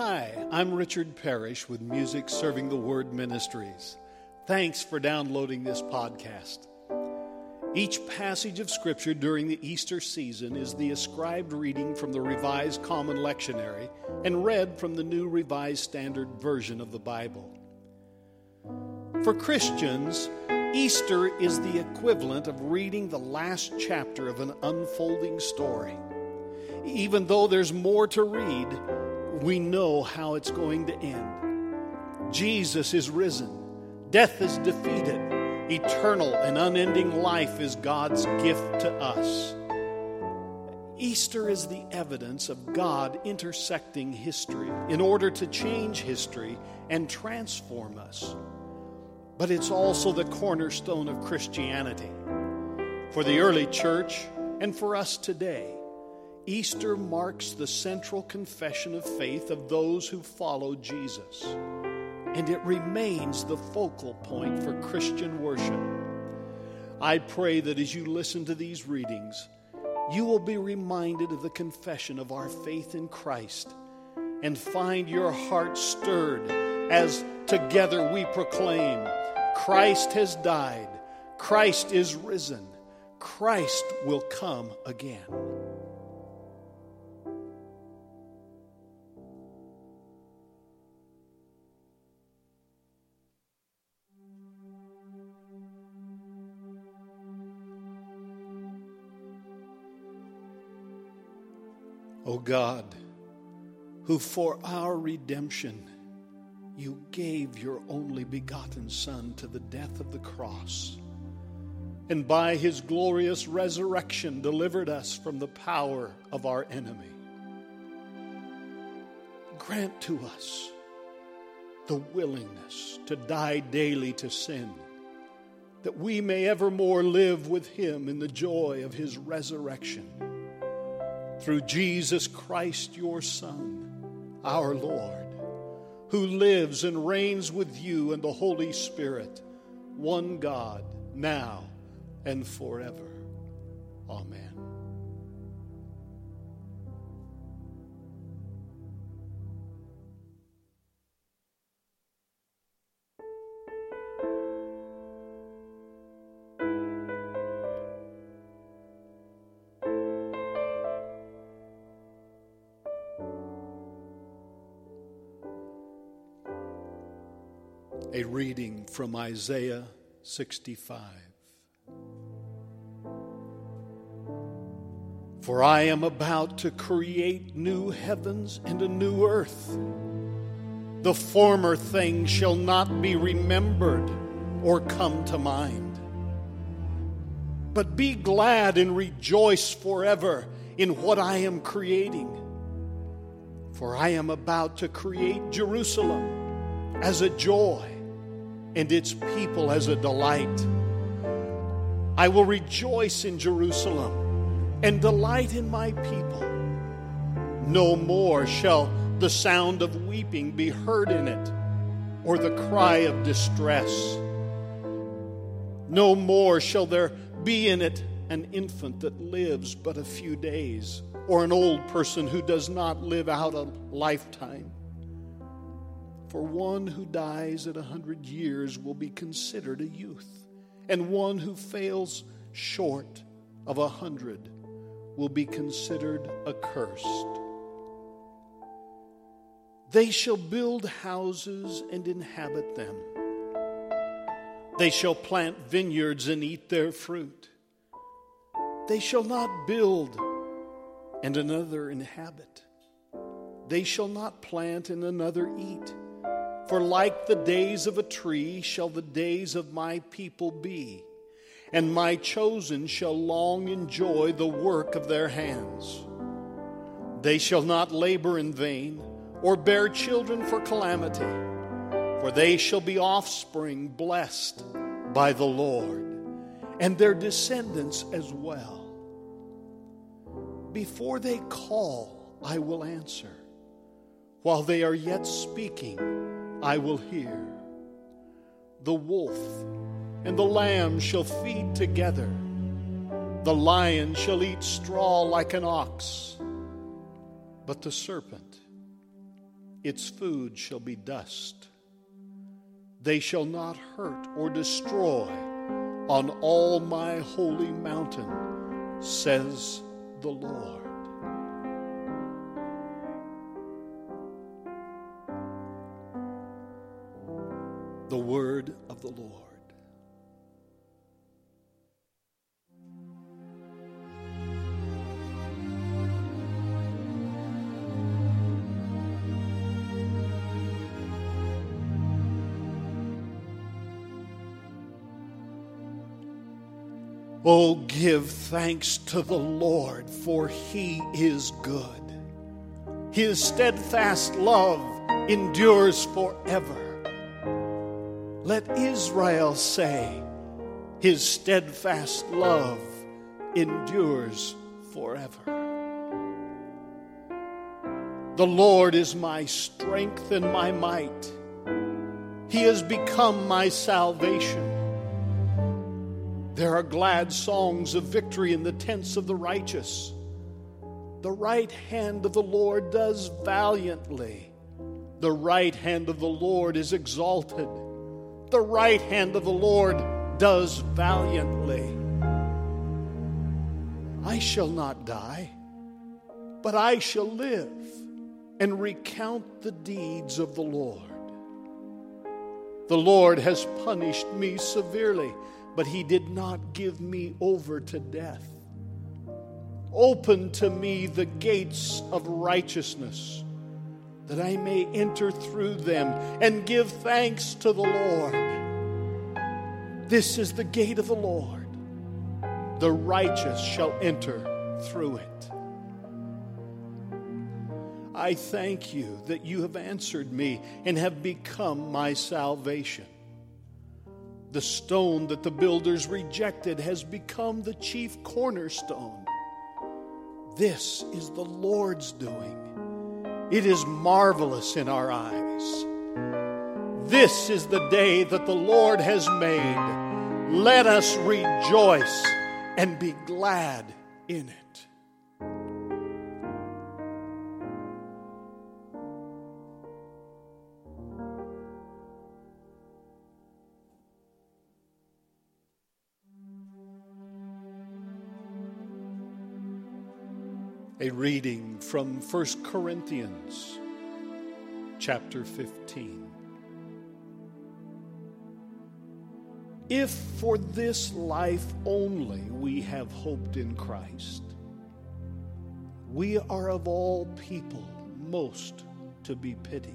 Hi, I'm Richard Parrish with Music Serving the Word Ministries. Thanks for downloading this podcast. Each passage of Scripture during the Easter season is the ascribed reading from the Revised Common Lectionary and read from the New Revised Standard Version of the Bible. For Christians, Easter is the equivalent of reading the last chapter of an unfolding story. Even though there's more to read, we know how it's going to end. Jesus is risen, death is defeated, eternal and unending life is God's gift to us. Easter is the evidence of God intersecting history in order to change history and transform us but it's also the cornerstone of Christianity. For the early church and for us today, Easter marks the central confession of faith of those who follow Jesus, and it remains the focal point for Christian worship. I pray that as you listen to these readings, you will be reminded of the confession of our faith in Christ and find your heart stirred as together we proclaim Christ has died, Christ is risen, Christ will come again. O God, who for our redemption you gave your only begotten Son to the death of the cross, and by his glorious resurrection delivered us from the power of our enemy. Grant to us the willingness to die daily to sin, that we may evermore live with him in the joy of his resurrection. Through Jesus Christ, your Son, our Lord who lives and reigns with you and the Holy Spirit, one God, now and forever. Amen. A reading from Isaiah 65. For I am about to create new heavens and a new earth. The former things shall not be remembered or come to mind. But be glad and rejoice forever in what I am creating. For I am about to create Jerusalem as a joy and its people as a delight. I will rejoice in Jerusalem and delight in my people. No more shall the sound of weeping be heard in it, or the cry of distress. No more shall there be in it an infant that lives but a few days, or an old person who does not live out a lifetime. For one who dies at a hundred years will be considered a youth, and one who fails short of a hundred will be considered accursed. They shall build houses and inhabit them. They shall plant vineyards and eat their fruit. They shall not build and another inhabit. They shall not plant and another eat. For like the days of a tree shall the days of my people be, and my chosen shall long enjoy the work of their hands. They shall not labor in vain, or bear children for calamity, for they shall be offspring blessed by the Lord, and their descendants as well. Before they call, I will answer. While they are yet speaking, I will hear. The wolf and the lamb shall feed together. The lion shall eat straw like an ox. But the serpent its food shall be dust. They shall not hurt or destroy on all my holy mountain, says the Lord. The word of the Lord. Oh, give thanks to the Lord, for he is good. His steadfast love endures forever. Let Israel say, His steadfast love endures forever. The Lord is my strength and my might. He has become my salvation. There are glad songs of victory in the tents of the righteous. The right hand of the Lord does valiantly. The right hand of the Lord is exalted. The right hand of the Lord does valiantly. I shall not die, but I shall live and recount the deeds of the Lord. The Lord has punished me severely but he did not give me over to death. Open to me the gates of righteousness, that I may enter through them and give thanks to the Lord. This is the gate of the Lord. The righteous shall enter through it. I thank you that you have answered me and have become my salvation. The stone that the builders rejected has become the chief cornerstone. This is the Lord's doing. It is marvelous in our eyes. This is the day that the Lord has made. Let us rejoice and be glad in it. A reading from 1 Corinthians chapter 15. If for this life only we have hoped in Christ, we are of all people most to be pitied.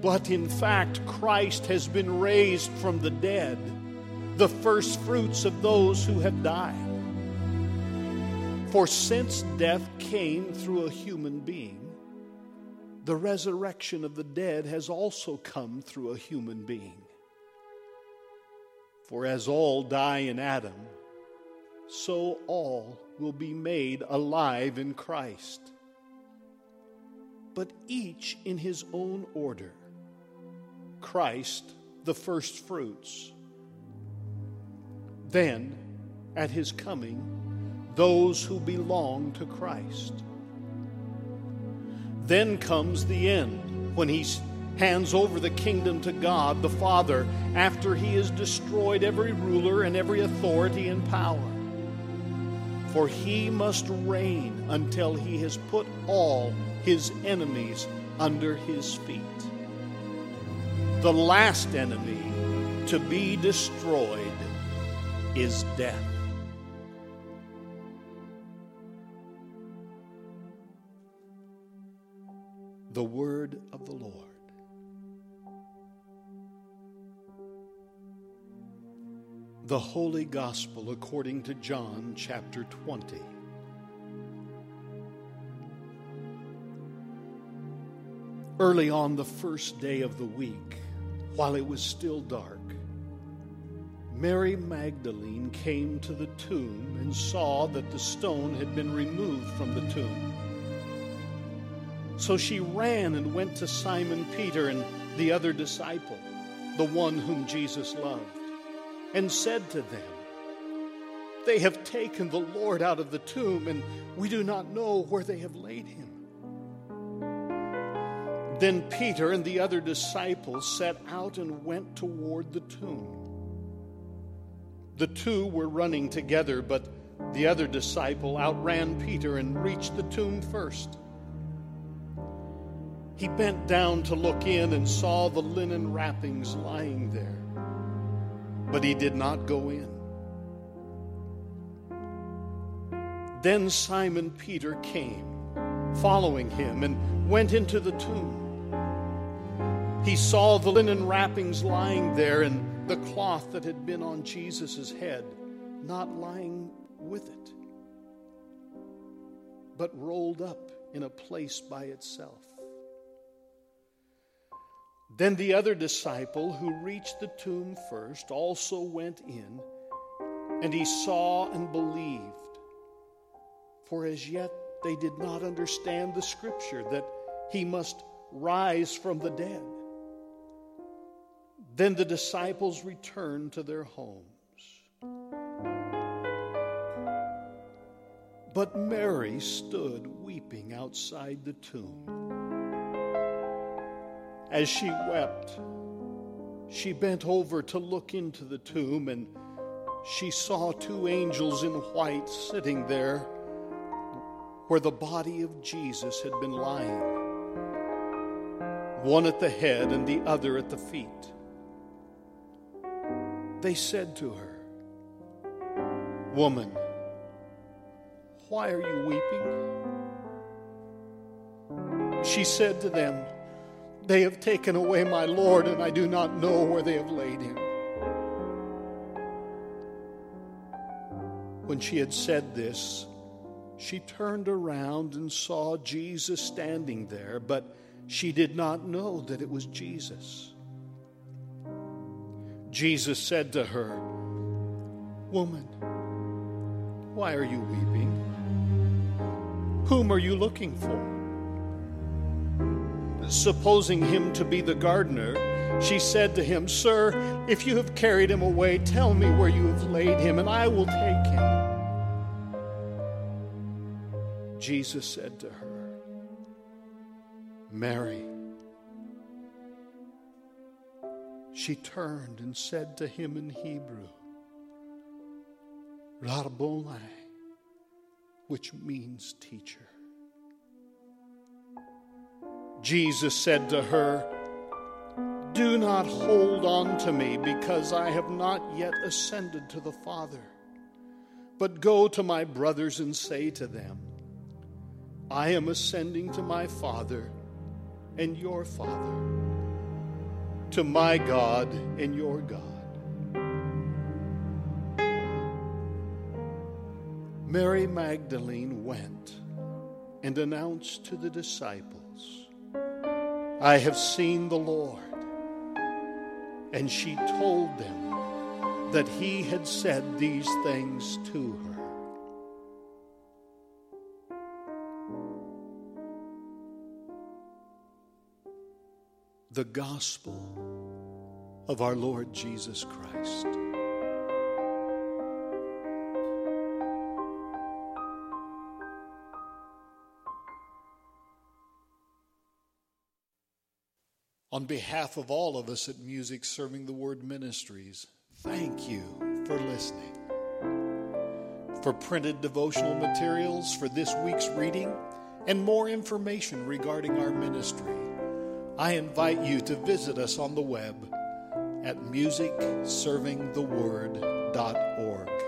But in fact, Christ has been raised from the dead, the first fruits of those who have died. For since death came through a human being, the resurrection of the dead has also come through a human being. For as all die in Adam, so all will be made alive in Christ. But each in his own order Christ, the first fruits. Then, at his coming, those who belong to Christ. Then comes the end when he hands over the kingdom to God the Father after he has destroyed every ruler and every authority and power. For he must reign until he has put all his enemies under his feet. The last enemy to be destroyed is death. The word of the Lord. The Holy Gospel according to John chapter 20. Early on the first day of the week, while it was still dark, Mary Magdalene came to the tomb and saw that the stone had been removed from the tomb. So she ran and went to Simon Peter and the other disciple, the one whom Jesus loved, and said to them, They have taken the Lord out of the tomb, and we do not know where they have laid him. Then Peter and the other disciples set out and went toward the tomb. The two were running together, but the other disciple outran Peter and reached the tomb first. He bent down to look in and saw the linen wrappings lying there, but he did not go in. Then Simon Peter came, following him, and went into the tomb. He saw the linen wrappings lying there and the cloth that had been on Jesus' head not lying with it, but rolled up in a place by itself. Then the other disciple who reached the tomb first also went in, and he saw and believed. For as yet they did not understand the scripture that he must rise from the dead. Then the disciples returned to their homes. But Mary stood weeping outside the tomb. As she wept, she bent over to look into the tomb and she saw two angels in white sitting there where the body of Jesus had been lying, one at the head and the other at the feet. They said to her, Woman, why are you weeping? She said to them, They have taken away my Lord, and I do not know where they have laid him. When she had said this, she turned around and saw Jesus standing there, but she did not know that it was Jesus. Jesus said to her, Woman, why are you weeping? Whom are you looking for? Supposing him to be the gardener, she said to him, Sir, if you have carried him away, tell me where you have laid him, and I will take him. Jesus said to her, Mary. She turned and said to him in Hebrew, Rabboni, which means teacher. Jesus said to her, Do not hold on to me because I have not yet ascended to the Father, but go to my brothers and say to them, I am ascending to my Father and your Father, to my God and your God. Mary Magdalene went and announced to the disciples, I have seen the Lord. And she told them that he had said these things to her. the gospel of our Lord Jesus Christ. On behalf of all of us at Music Serving the Word Ministries, thank you for listening. For printed devotional materials for this week's reading and more information regarding our ministry, I invite you to visit us on the web at musicservingtheword.org.